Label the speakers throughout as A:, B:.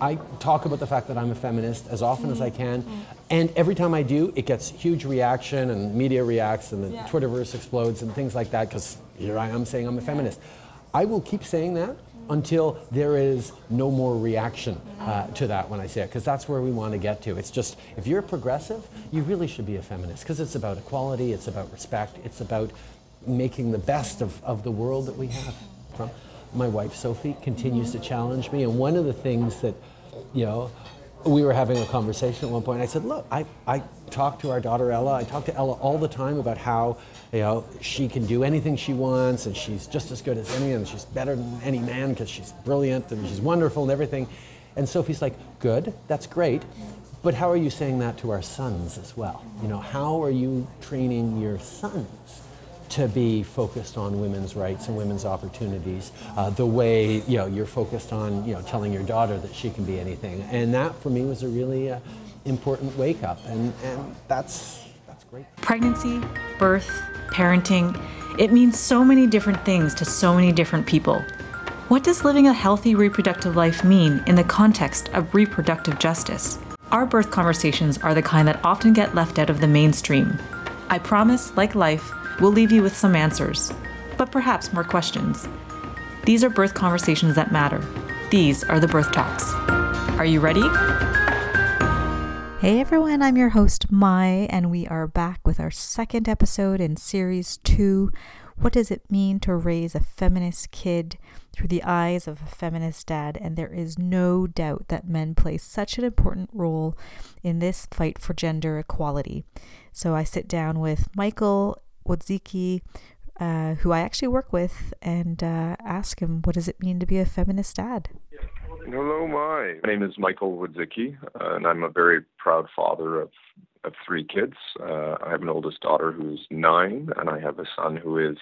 A: I talk about the fact that I'm a feminist as often as I mm-hmm. can, mm-hmm. and every time I do, it gets huge reaction, and media reacts, and the
B: Yeah.
A: Twitterverse explodes, and things like that. Because here I am saying I'm a feminist. I will keep saying that mm-hmm. until there is no more reaction uh, to that when I say it, because that's where we want to get to. It's just if you're progressive, you really should be a feminist, because it's about equality, it's about respect, it's about making the best of, of the world that we have. From my wife Sophie continues to challenge me, and one of the things that, you know, we were having a conversation at one point. I said, "Look, I, I talk to our daughter Ella. I talk to Ella all the time about how you know she can do anything she wants, and she's just as good as any, and she's better than any man because she's brilliant and she's wonderful and everything." And Sophie's like, "Good, that's great." But how are you saying that to our sons as well? You know, how are you training your sons to be focused on women's rights and women's opportunities uh, the way you know you're focused on you know telling your daughter that she can be anything and that for me was a really uh, important wake up and and that's that's great
C: Pregnancy, birth, parenting, it means so many different things to so many different people. What does living a healthy reproductive life mean in the context of reproductive justice? Our birth conversations are the kind that often get left out of the mainstream. I promise, like life, we'll leave you with some answers, but perhaps more questions. These are birth conversations that matter. These are the birth talks. Are you ready?
D: Hey everyone, I'm your host Mai, and we are back with our second episode in series two. What does it mean to raise a feminist kid through the eyes of a feminist dad? And there is no doubt that men play such an important role in this fight for gender equality. So I sit down with Michael Wodzicki, uh, who I actually work with, and uh, ask him, what does it mean to be a feminist dad?
E: Hello, my. My name is Michael Wodzicki, uh, and I'm a very proud father of, of three kids. Uh, I have an oldest daughter who's nine, and I have a son who is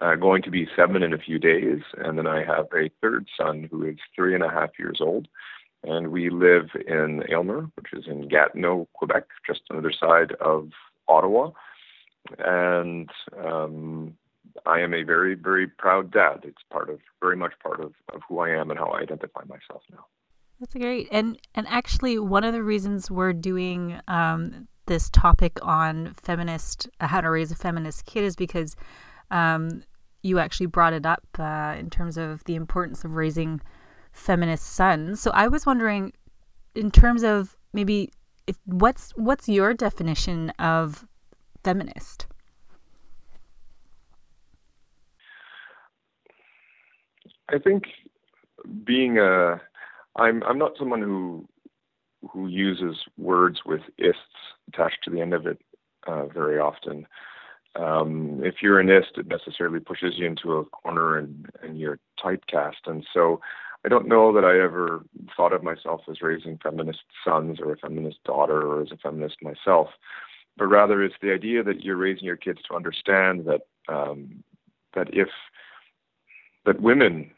E: uh, going to be seven in a few days. And then I have a third son who is three and a half years old. And we live in Aylmer, which is in Gatineau, Quebec, just on the other side of Ottawa. And um, I am a very, very proud dad. It's part of, very much part of, of who I am and how I identify myself now.
C: That's great. And and actually, one of the reasons we're doing um, this topic on feminist, uh, how to raise a feminist kid, is because um, you actually brought it up uh, in terms of the importance of raising feminist sons. So I was wondering, in terms of maybe, if what's what's your definition of feminist?
E: I think being a, I'm I'm not someone who who uses words with ists attached to the end of it uh, very often. Um, if you're an ist, it necessarily pushes you into a corner and, and you're typecast. And so I don't know that I ever thought of myself as raising feminist sons or a feminist daughter or as a feminist myself, but rather it's the idea that you're raising your kids to understand that um, that if that women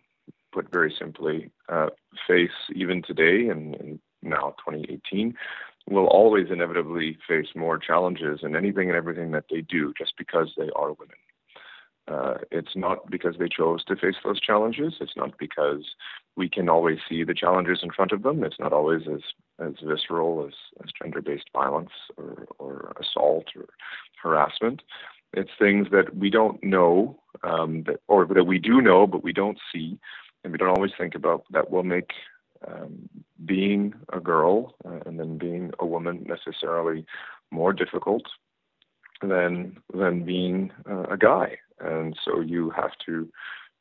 E: put very simply, uh, face even today and, and now 2018 will always inevitably face more challenges in anything and everything that they do just because they are women. Uh, it's not because they chose to face those challenges. It's not because we can always see the challenges in front of them. It's not always as, as visceral as, as gender based violence or, or assault or harassment. It's things that we don't know, um, that, or that we do know, but we don't see and we don't always think about that will make um, being a girl uh, and then being a woman necessarily more difficult than than being uh, a guy. And so you have to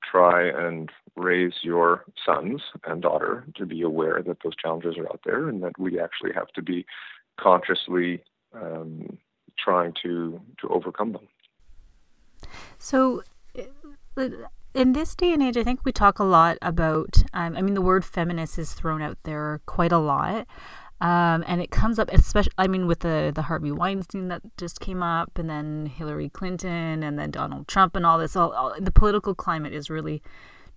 E: try and raise your sons and daughter to be aware that those challenges are out there and that we actually have to be consciously um, trying to to overcome them.
C: So, uh, in this day and age, I think we talk a lot about. Um, I mean, the word feminist is thrown out there quite a lot, um, and it comes up especially. I mean, with the the Harvey Weinstein that just came up, and then Hillary Clinton, and then Donald Trump, and all this. All, all the political climate is really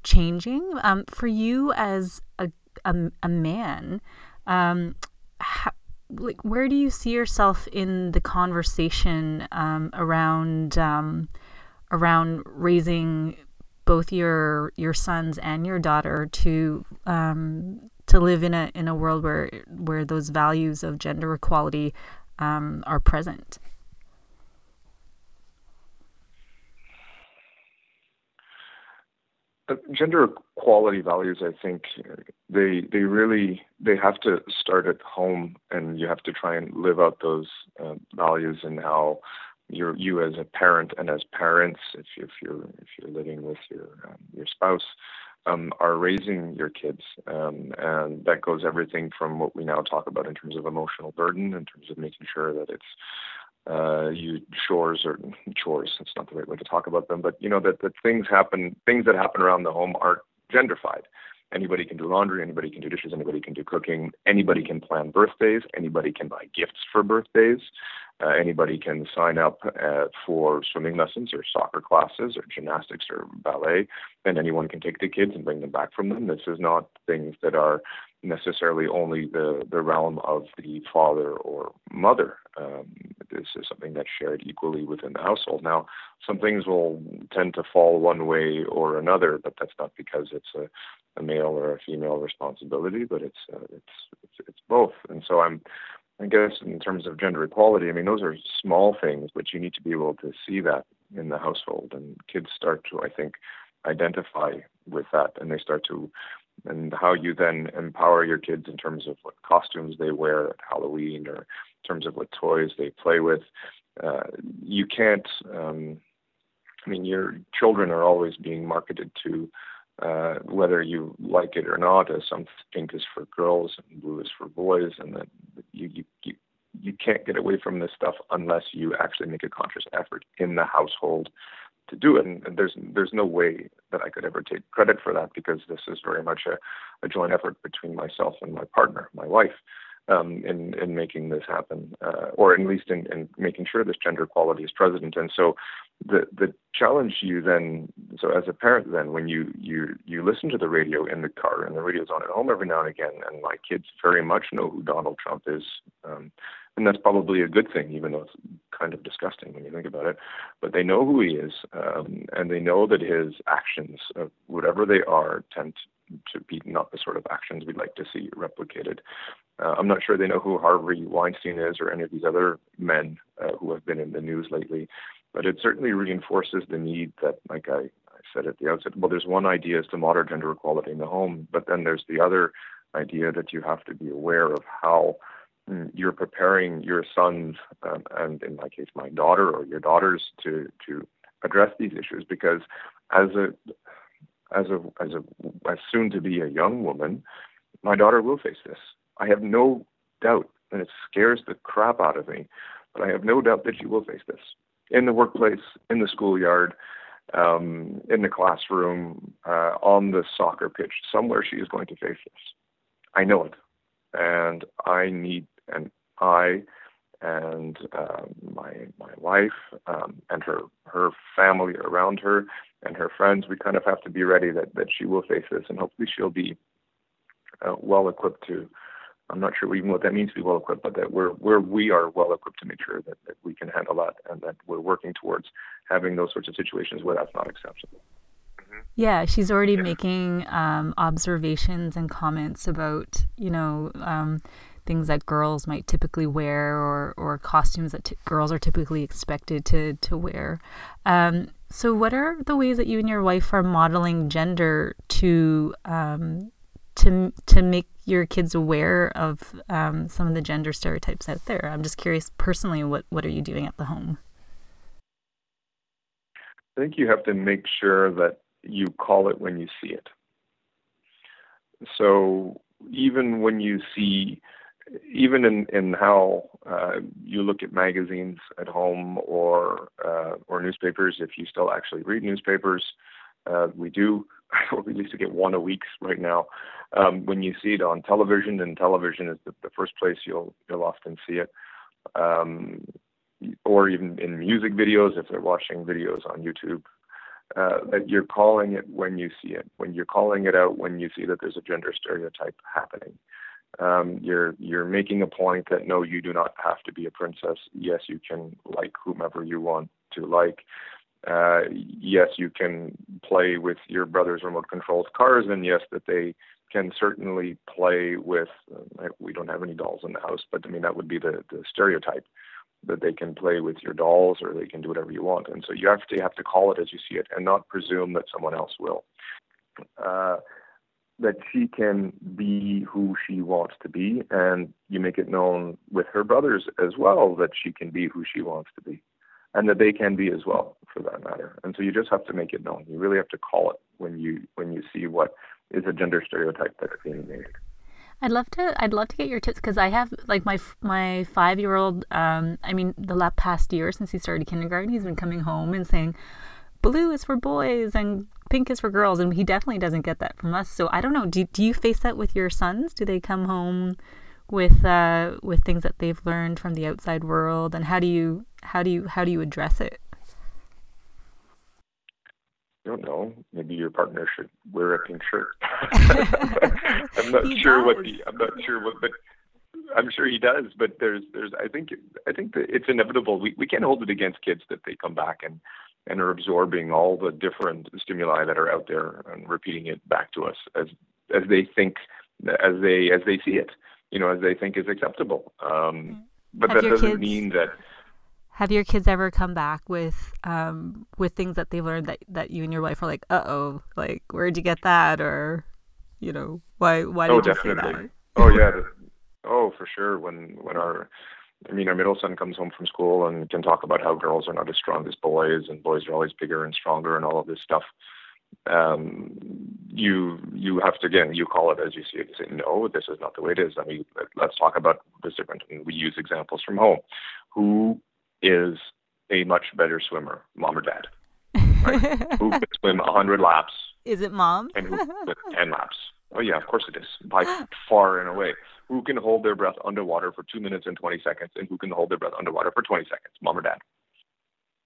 C: changing. Um, for you as a a, a man, um, how, like where do you see yourself in the conversation um, around um, around raising both your your sons and your daughter to um, to live in a in a world where where those values of gender equality um, are present?
E: gender equality values i think they they really they have to start at home and you have to try and live out those uh, values and how you're you as a parent and as parents if, you, if you're if you're living with your um, your spouse um, are raising your kids um, and that goes everything from what we now talk about in terms of emotional burden in terms of making sure that it's uh, you chores or chores. It's not the right way to talk about them, but you know that that things happen. Things that happen around the home aren't genderfied. Anybody can do laundry. Anybody can do dishes. Anybody can do cooking. Anybody can plan birthdays. Anybody can buy gifts for birthdays. Uh, anybody can sign up uh, for swimming lessons or soccer classes or gymnastics or ballet, and anyone can take the kids and bring them back from them. This is not things that are necessarily only the, the realm of the father or mother. Um, this is something that's shared equally within the household. Now, some things will tend to fall one way or another, but that's not because it's a, a male or a female responsibility, but it's, uh, it's it's it's both. And so I'm, I guess, in terms of gender equality, I mean, those are small things, but you need to be able to see that in the household, and kids start to, I think, identify with that, and they start to and how you then empower your kids in terms of what costumes they wear at Halloween or in terms of what toys they play with. Uh, you can't, um, I mean, your children are always being marketed to, uh, whether you like it or not, as some pink is for girls and blue is for boys, and that you, you, you you can't get away from this stuff unless you actually make a conscious effort in the household to do it. And, there's there's no way that I could ever take credit for that because this is very much a, a joint effort between myself and my partner, my wife, um, in in making this happen, uh, or at least in, in making sure this gender equality is present. And so, the the challenge you then, so as a parent, then when you you you listen to the radio in the car and the radio's on at home every now and again, and my kids very much know who Donald Trump is. Um, and that's probably a good thing, even though it's kind of disgusting when you think about it. But they know who he is, um, and they know that his actions, uh, whatever they are, tend to be not the sort of actions we'd like to see replicated. Uh, I'm not sure they know who Harvey Weinstein is or any of these other men uh, who have been in the news lately, but it certainly reinforces the need that, like I, I said at the outset, well, there's one idea is to modern gender equality in the home, but then there's the other idea that you have to be aware of how you're preparing your sons um, and in my case my daughter or your daughters to to address these issues because as a as a as a as soon to be a young woman my daughter will face this. I have no doubt and it scares the crap out of me but i have no doubt that she will face this in the workplace in the schoolyard um, in the classroom uh, on the soccer pitch somewhere she is going to face this. I know it and I need and I and um, my my wife um, and her her family around her and her friends, we kind of have to be ready that that she will face this, and hopefully she'll be uh, well equipped to. I'm not sure even what that means to be well equipped, but that we're we're we are well equipped to make sure that, that we can handle that, and that we're working towards having those sorts of situations where that's not acceptable.
C: Mm-hmm. Yeah, she's already yeah. making um, observations and comments about, you know, um, things that girls might typically wear or, or costumes that t- girls are typically expected to, to wear. Um, so, what are the ways that you and your wife are modeling gender to um, to to make your kids aware of um, some of the gender stereotypes out there? I'm just curious, personally, what what are you doing at the home?
E: I think you have to make sure that you call it when you see it. So even when you see even in, in how uh, you look at magazines at home or uh, or newspapers, if you still actually read newspapers, uh, we do. we used to get one a week right now. Um, when you see it on television, and television is the, the first place you'll you'll often see it, um, or even in music videos if they're watching videos on YouTube. Uh, that you're calling it when you see it, when you're calling it out when you see that there's a gender stereotype happening. Um, you're you're making a point that no, you do not have to be a princess. Yes, you can like whomever you want to like, uh, yes, you can play with your brother's remote controlled cars, and yes, that they can certainly play with. Uh, we don't have any dolls in the house, but I mean that would be the the stereotype that they can play with your dolls or they can do whatever you want. And so you have to have to call it as you see it, and not presume that someone else will. Uh, that she can be who she wants to be, and you make it known with her brothers as well that she can be who she wants to be, and that they can be as well, for that matter. And so you just have to make it known. You really have to call it when you when you see what is a gender stereotype that's being made.
C: I'd love to. I'd love to get your tips because I have like my my five year old. Um, I mean, the last past year since he started kindergarten, he's been coming home and saying, "Blue is for boys and pink is for girls," and he definitely doesn't get that from us. So I don't know. Do do you face that with your sons? Do they come home with uh, with things that they've learned from the outside world, and how do you how do you how do you address it?
E: I don't know. Maybe your partner should wear a pink shirt. I'm not
C: He
E: sure what the. I'm not sure what, but I'm sure he does. But there's, there's. I think, I think that it's inevitable. We we can't hold it against kids that they come back and and are absorbing all the different stimuli that are out there and repeating it back to us as as they think, as they as they see it. You know, as they think is acceptable. Um, but
C: Have
E: that doesn't
C: kids-
E: mean that
C: Have your kids ever come back with um, with things that they've learned that, that you and your wife are like, uh oh, like where'd you get that, or you know, why why did
E: Oh,
C: you say
E: definitely.
C: that?
E: Oh yeah. Oh, for sure. When when our, mean, our middle son comes home from school and can talk about how girls are not as strong as boys, and boys are always bigger and stronger, and all of this stuff. Um, you you have to again you call it as you see it. You say no, this is not the way it is. I mean, let- let's talk about this different. And we use examples from home. Who is a much better swimmer, mom or dad? Who can swim a hundred laps
C: Is it mom?
E: and who with 10 laps. Oh, yeah, of course it is. By far and away. Who can hold their breath underwater for two minutes and 20 seconds, and who can hold their breath underwater for 20 seconds, mom or dad?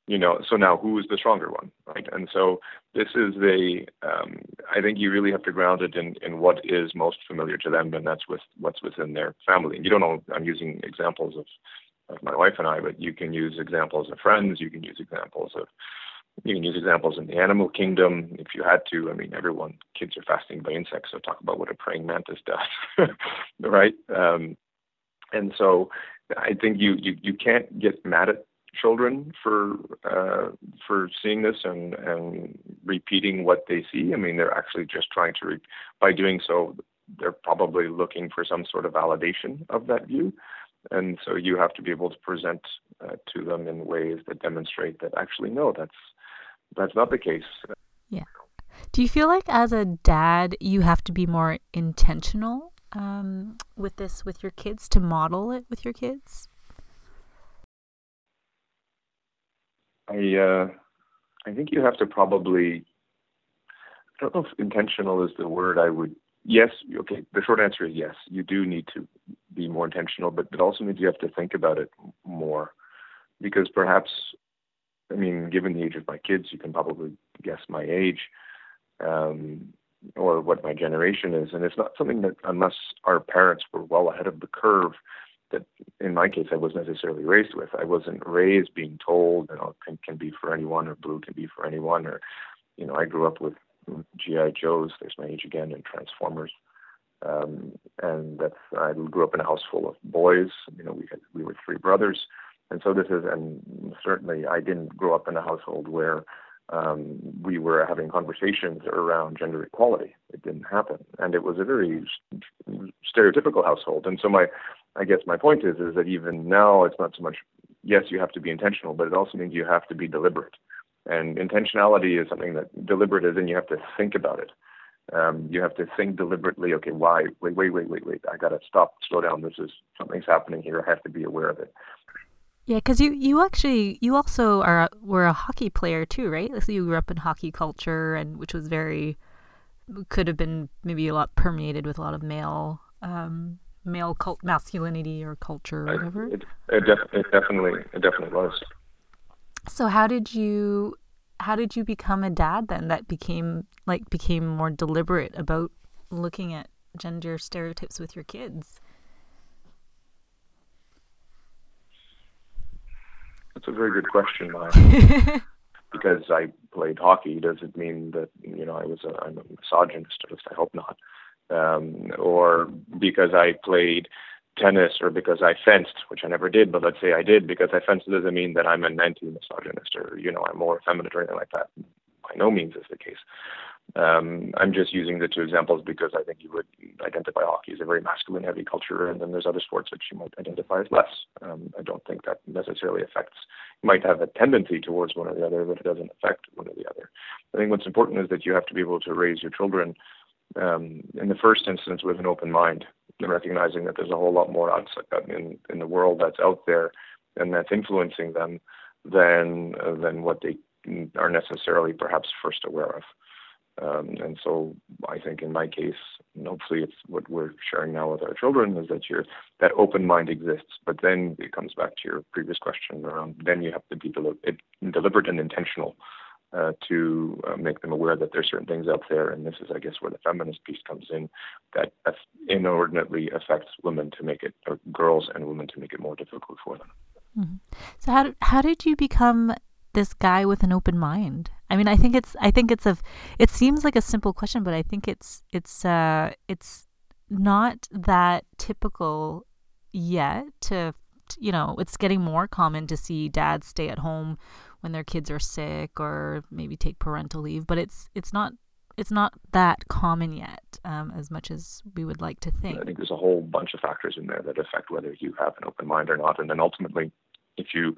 E: You know, so now who is the stronger one, right? And so this is the, um, I think you really have to ground it in, in what is most familiar to them, and that's with what's within their family. And you don't know, I'm using examples of, of my wife and I, but you can use examples of friends, you can use examples of you can use examples in the animal kingdom if you had to. I mean, everyone, kids are fasting by insects, so talk about what a praying mantis does, right? Um, and so I think you, you, you can't get mad at children for uh, for seeing this and, and repeating what they see. I mean, they're actually just trying to, re- by doing so, they're probably looking for some sort of validation of that view. And so you have to be able to present uh, to them in ways that demonstrate that actually, no, that's that's not the case. Yeah.
C: Do you feel like as a dad you have to be more intentional um, with this with your kids to model it with your kids?
E: I uh, I think you have to probably. I don't know if intentional is the word I would. Yes, okay. The short answer is yes. You do need to be more intentional, but it also means you have to think about it more, because perhaps, I mean, given the age of my kids, you can probably guess my age, um, or what my generation is, and it's not something that unless our parents were well ahead of the curve, that in my case I was necessarily raised with. I wasn't raised being told, you know, pink can be for anyone or blue can be for anyone, or you know, I grew up with GI Joes. There's my age again, and Transformers. Um, and that's I grew up in a house full of boys. You know, we had we were three brothers, and so this is and certainly I didn't grow up in a household where um, we were having conversations around gender equality. It didn't happen, and it was a very stereotypical household. And so my I guess my point is is that even now it's not so much yes you have to be intentional, but it also means you have to be deliberate. And intentionality is something that deliberate is, and you have to think about it. Um, you have to think deliberately. Okay, why? Wait, wait, wait, wait, wait. I got to stop, slow down. This is something's happening here. I have to be aware of it.
C: Yeah, because you you actually you also are were a hockey player too, right? So you grew up in hockey culture, and which was very could have been maybe a lot permeated with a lot of male um, male cult masculinity or culture or whatever.
E: It, it, def- it definitely, it definitely was.
C: So how did you how did you become a dad then that became like became more deliberate about looking at gender stereotypes with your kids?
E: That's a very good question, Maya. because I played hockey does it mean that you know I was a, I'm a misogynist? At least I hope not. Um, or because I played tennis or because I fenced, which I never did, but let's say I did because I fenced, doesn't mean that I'm an anti-misogynist or you know I'm more feminine or anything like that. By no means is the case. Um, I'm just using the two examples because I think you would identify hockey as a very masculine heavy culture, and then there's other sports which you might identify as less. Um, I don't think that necessarily affects. You might have a tendency towards one or the other, but it doesn't affect one or the other. I think what's important is that you have to be able to raise your children um, in the first instance with an open mind and recognizing that there's a whole lot more outside in in the world that's out there and that's influencing them than uh, than what they are necessarily perhaps first aware of. Um, and so I think in my case, and hopefully it's what we're sharing now with our children is that you're, that open mind exists. But then it comes back to your previous question around then you have to be del- deliberate and intentional uh, to uh, make them aware that there's certain things out there. And this is, I guess, where the feminist piece comes in that inordinately affects women to make it, or girls and women to make it more difficult for them.
C: Mm-hmm. So how how did you become this guy with an open mind? I mean, I think it's I think it's a it seems like a simple question, but I think it's it's uh it's not that typical yet to you know, it's getting more common to see dads stay at home when their kids are sick or maybe take parental leave, but it's it's not it's not that common yet um, as much as we would like to think.
E: I think there's a whole bunch of factors in there that affect whether you have an open mind or not, and then ultimately, if you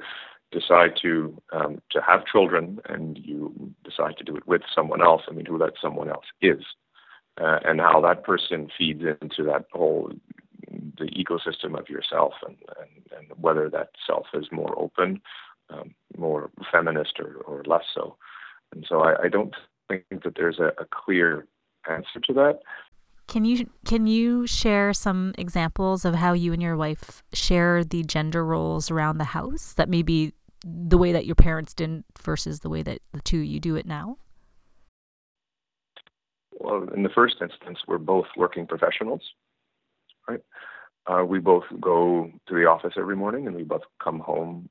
E: decide to um, to have children and you decide to do it with someone else, I mean, who that someone else is, uh, and how that person feeds into that whole the ecosystem of yourself, and, and, and whether that self is more open, um, more feminist, or, or less so. And so I, I don't think that there's a, a clear answer to that.
C: Can you can you share some examples of how you and your wife share the gender roles around the house that maybe the way that your parents didn't versus the way that the two you do it now?
E: Well, in the first instance, we're both working professionals, right? Uh, we both go to the office every morning, and we both come home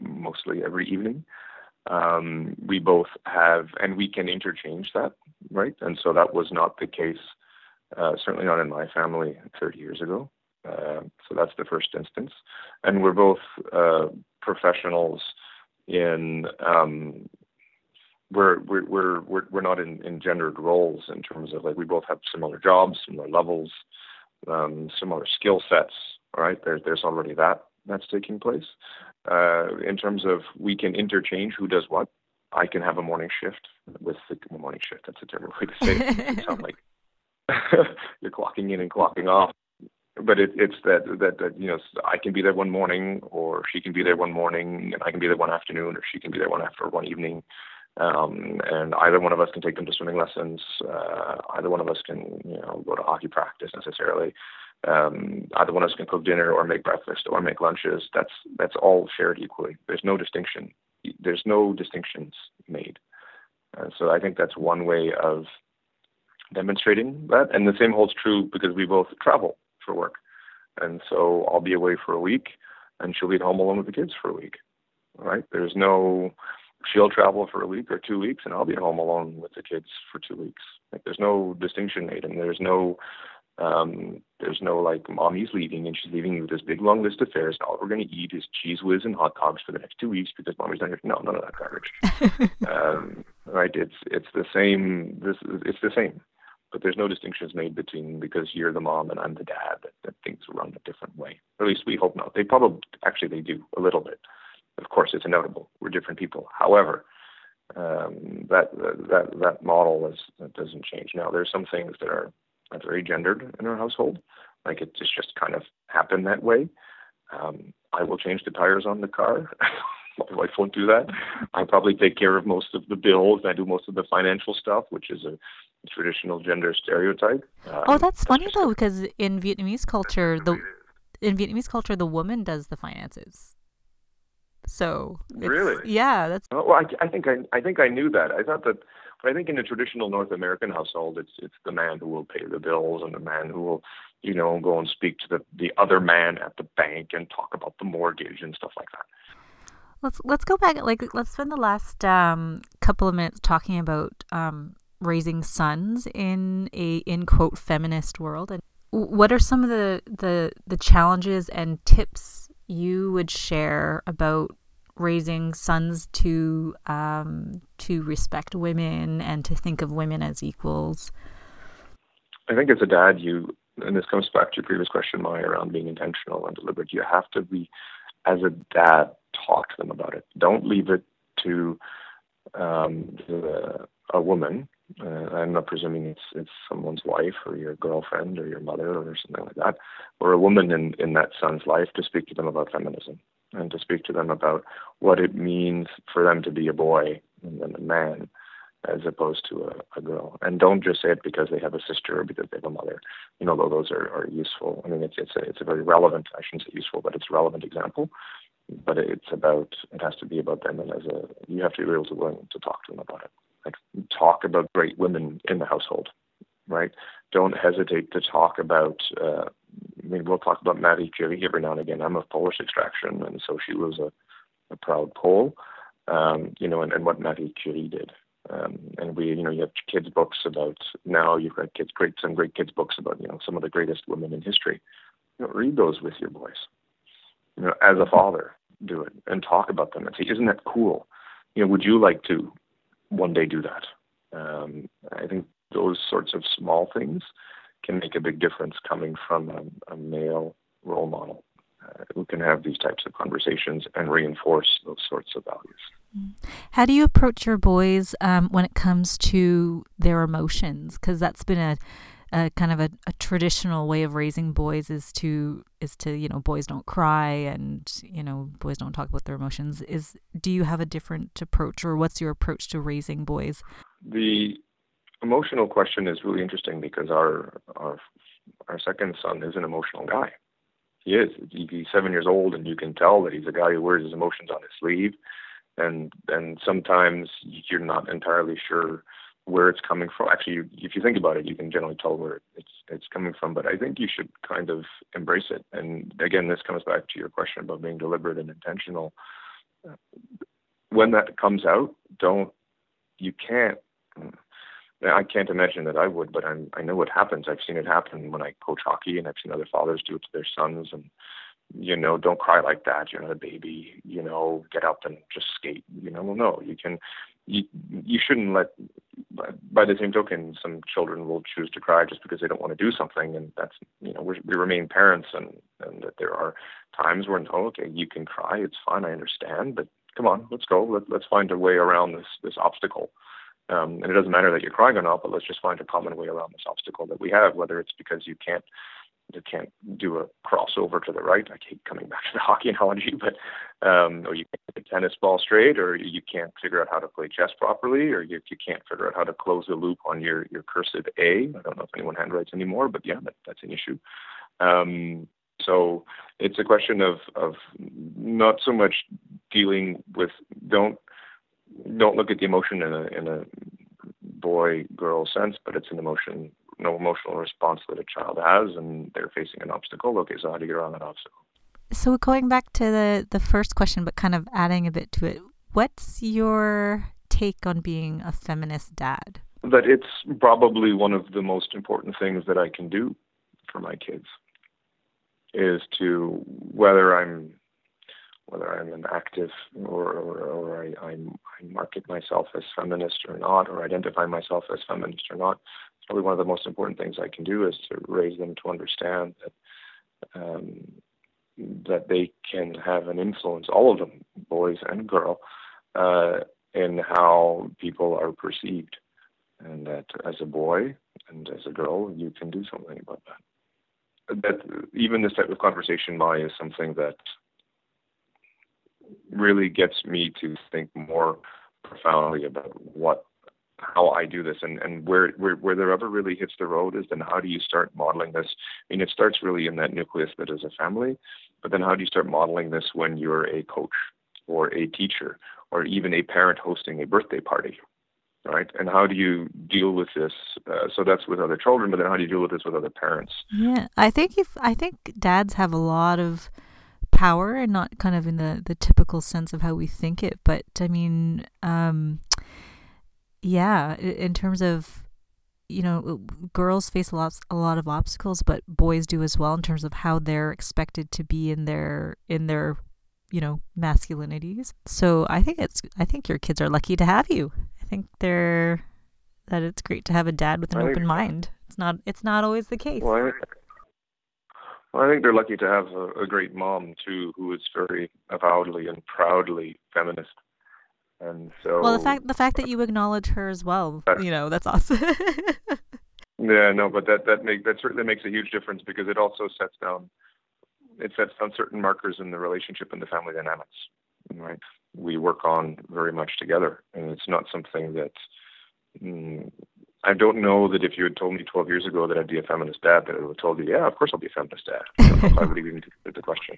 E: mostly every evening. Um, we both have, and we can interchange that, right? And so that was not the case, uh, certainly not in my family 30 years ago. Uh, so that's the first instance. And we're both uh, professionals in um, we're we're we're we're, not in, in gendered roles in terms of like we both have similar jobs, similar levels, um, similar skill sets. Right there's there's already that that's taking place. Uh, in terms of we can interchange who does what. I can have a morning shift with the morning shift. That's a terrible way to say it. it sounds like you're clocking in and clocking off but it, it's that, that that you know I can be there one morning, or she can be there one morning, and I can be there one afternoon, or she can be there one after one evening, um, and either one of us can take them to swimming lessons. Uh, either one of us can you know go to hockey practice necessarily. Um, either one of us can cook dinner or make breakfast or make lunches. That's that's all shared equally. There's no distinction. There's no distinctions made. Uh, so I think that's one way of demonstrating that, and the same holds true because we both travel for work. And so I'll be away for a week and she'll be at home alone with the kids for a week. Right? There's no she'll travel for a week or two weeks and I'll be at home alone with the kids for two weeks. Like there's no distinction made and there's no um there's no like mommy's leaving and she's leaving with this big long list of fares and all we're gonna eat is Cheez Whiz and hot dogs for the next two weeks because mommy's not here. No, none of that garbage. um right. It's it's the same this it's the same but there's no distinctions made between because you're the mom and I'm the dad that, that things run a different way. Or at least we hope not. They probably actually they do a little bit. Of course, it's inevitable. We're different people. However, um, that that that model is that doesn't change. Now, there's some things that are, very gendered in our household, like it just just kind of happened that way. Um, I will change the tires on the car. My wife won't do that. I probably take care of most of the bills. I do most of the financial stuff, which is a traditional gender stereotype.
C: Um, oh, that's funny though, because in Vietnamese culture, the in Vietnamese culture, the woman does the finances. So
E: really,
C: yeah, that's.
E: Oh, well, I, I think I, I think I knew that. I thought that, but I think in a traditional North American household, it's it's the man who will pay the bills and the man who will, you know, go and speak to the the other man at the bank and talk about the mortgage and stuff like that.
C: Let's let's go back. Like let's spend the last um, couple of minutes talking about um, raising sons in a in quote feminist world. And what are some of the the the challenges and tips you would share about raising sons to um, to respect women and to think of women as equals?
E: I think as a dad, you and this comes back to your previous question, Maya, around being intentional and deliberate. You have to be, as a dad, talk to them about it. Don't leave it to um, the, a woman. Uh, I'm not presuming it's it's someone's wife or your girlfriend or your mother or something like that, or a woman in in that son's life to speak to them about feminism and to speak to them about what it means for them to be a boy and then a man as opposed to a, a girl. And don't just say it because they have a sister or because they have a mother. You know, though those are, are useful. I mean, it's it's a it's a very relevant. I shouldn't say useful, but it's a relevant example. But it's about it has to be about them, and as a you have to be able to willing to talk to them about it. Like talk about great women in the household, right? Don't hesitate to talk about. Uh, I mean, we'll talk about Marie Curie every now and again. I'm of Polish extraction, and so she was a, a proud Pole. Um, you know, and, and what Marie Curie did. Um, and we, you know, you have kids books about now. You've got kids, great some great kids books about you know some of the greatest women in history. You know, read those with your boys. You know, as a father, do it and talk about them and say, "Isn't that cool? You know, would you like to one day do that?" Um, I think those sorts of small things can make a big difference coming from a, a male role model uh, who can have these types of conversations and reinforce those sorts of values.
C: How do you approach your boys um, when it comes to their emotions? Because that's been a, a kind of a, a, traditional way of raising boys is to is to you know boys don't cry and you know boys don't talk about their emotions. Is do you have a different approach or what's your approach to raising boys?
E: The emotional question is really interesting because our our our second son is an emotional guy. He is. He's seven years old, and you can tell that he's a guy who wears his emotions on his sleeve and and sometimes you're not entirely sure where it's coming from. Actually, if you think about it, you can generally tell where it's it's coming from. But I think you should kind of embrace it. And again, this comes back to your question about being deliberate and intentional. When that comes out, don't you can't. I can't imagine that I would, but I'm, I know what happens. I've seen it happen when I coach hockey, and I've seen other fathers do it to their sons, and you know, don't cry like that. You're not a baby. You know, get up and just skate. You know, well, no, you can. You you shouldn't let. By the same token, some children will choose to cry just because they don't want to do something, and that's you know we we remain parents, and and that there are times when oh okay you can cry, it's fine, I understand, but come on, let's go. Let, let's find a way around this this obstacle. Um, and it doesn't matter that you're crying or not, but let's just find a common way around this obstacle that we have, whether it's because you can't you can't do a crossover to the right. I keep coming back to the hockey analogy, but um, or you can't hit a tennis ball straight, or you can't figure out how to play chess properly, or you, you can't figure out how to close the loop on your your cursive A. I don't know if anyone handwrites anymore, but yeah, that, that's an issue. Um, so it's a question of of not so much dealing with don't don't look at the emotion in a in a boy girl sense, but it's an emotion no emotional response that a child has and they're facing an obstacle. Okay, so how do you get around that obstacle?
C: So going back to the the first question, but kind of adding a bit to it, what's your take on being a feminist dad?
E: That it's probably one of the most important things that I can do for my kids is to whether I'm whether I'm an active or, or, or I, I, I market myself as feminist or not, or identify myself as feminist or not, probably one of the most important things I can do is to raise them to understand that um, that they can have an influence, all of them, boys and girl, uh, in how people are perceived, and that as a boy and as a girl, you can do something about that. That even this type of conversation, Maya, is something that really gets me to think more profoundly about what how I do this and, and where, where where the rubber really hits the road is then how do you start modeling this? I mean, it starts really in that nucleus that is a family, but then how do you start modeling this when you're a coach or a teacher or even a parent hosting a birthday party, right? And how do you deal with this? Uh, so that's with other children, but then how do you deal with this with other parents?
C: Yeah, I think if I think dads have a lot of power and not kind of in the the typical sense of how we think it but i mean um yeah in terms of you know girls face a lot a lot of obstacles but boys do as well in terms of how they're expected to be in their in their you know masculinities. So i think it's i think your kids are lucky to have you. I think they're that it's great to have a dad with an I open think, mind. It's not it's not always the case.
E: Well, I, well, I think they're lucky to have a, a great mom too who is very avowedly and proudly feminist and so
C: well the fact the fact that you acknowledge her as well you know that's awesome
E: yeah no but that that make that certainly makes a huge difference because it also sets down it sets down certain markers in the relationship and the family dynamics right we work on very much together and it's not something that mm, I don't know that if you had told me 12 years ago that I'd be a feminist dad, that I would have told you, yeah, of course I'll be a feminist dad. I don't know if I would even considered the question.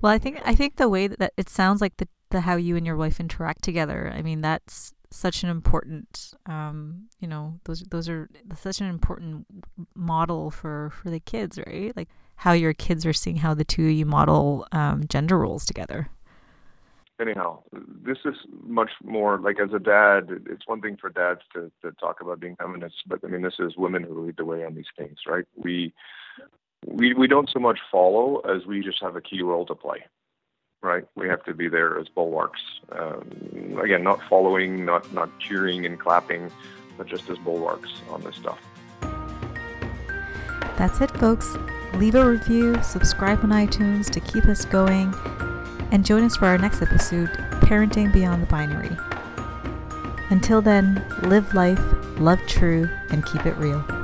C: Well, I think I think the way that it sounds like the the how you and your wife interact together. I mean, that's such an important, um, you know, those those are such an important model for for the kids, right? Like how your kids are seeing how the two of you model um, gender roles together.
E: Anyhow, this is much more like as a dad, it's one thing for dads to, to talk about being feminists, but I mean, this is women who lead the way on these things, right? We we we don't so much follow as we just have a key role to play right? We have to be there as bulwarks. Um, again, not following, not not cheering and clapping, but just as bulwarks on this stuff.
C: That's it, folks. Leave a review, subscribe on iTunes to keep us going, and join us for our next episode, Parenting Beyond the Binary. Until then, live life, love true, and keep it real.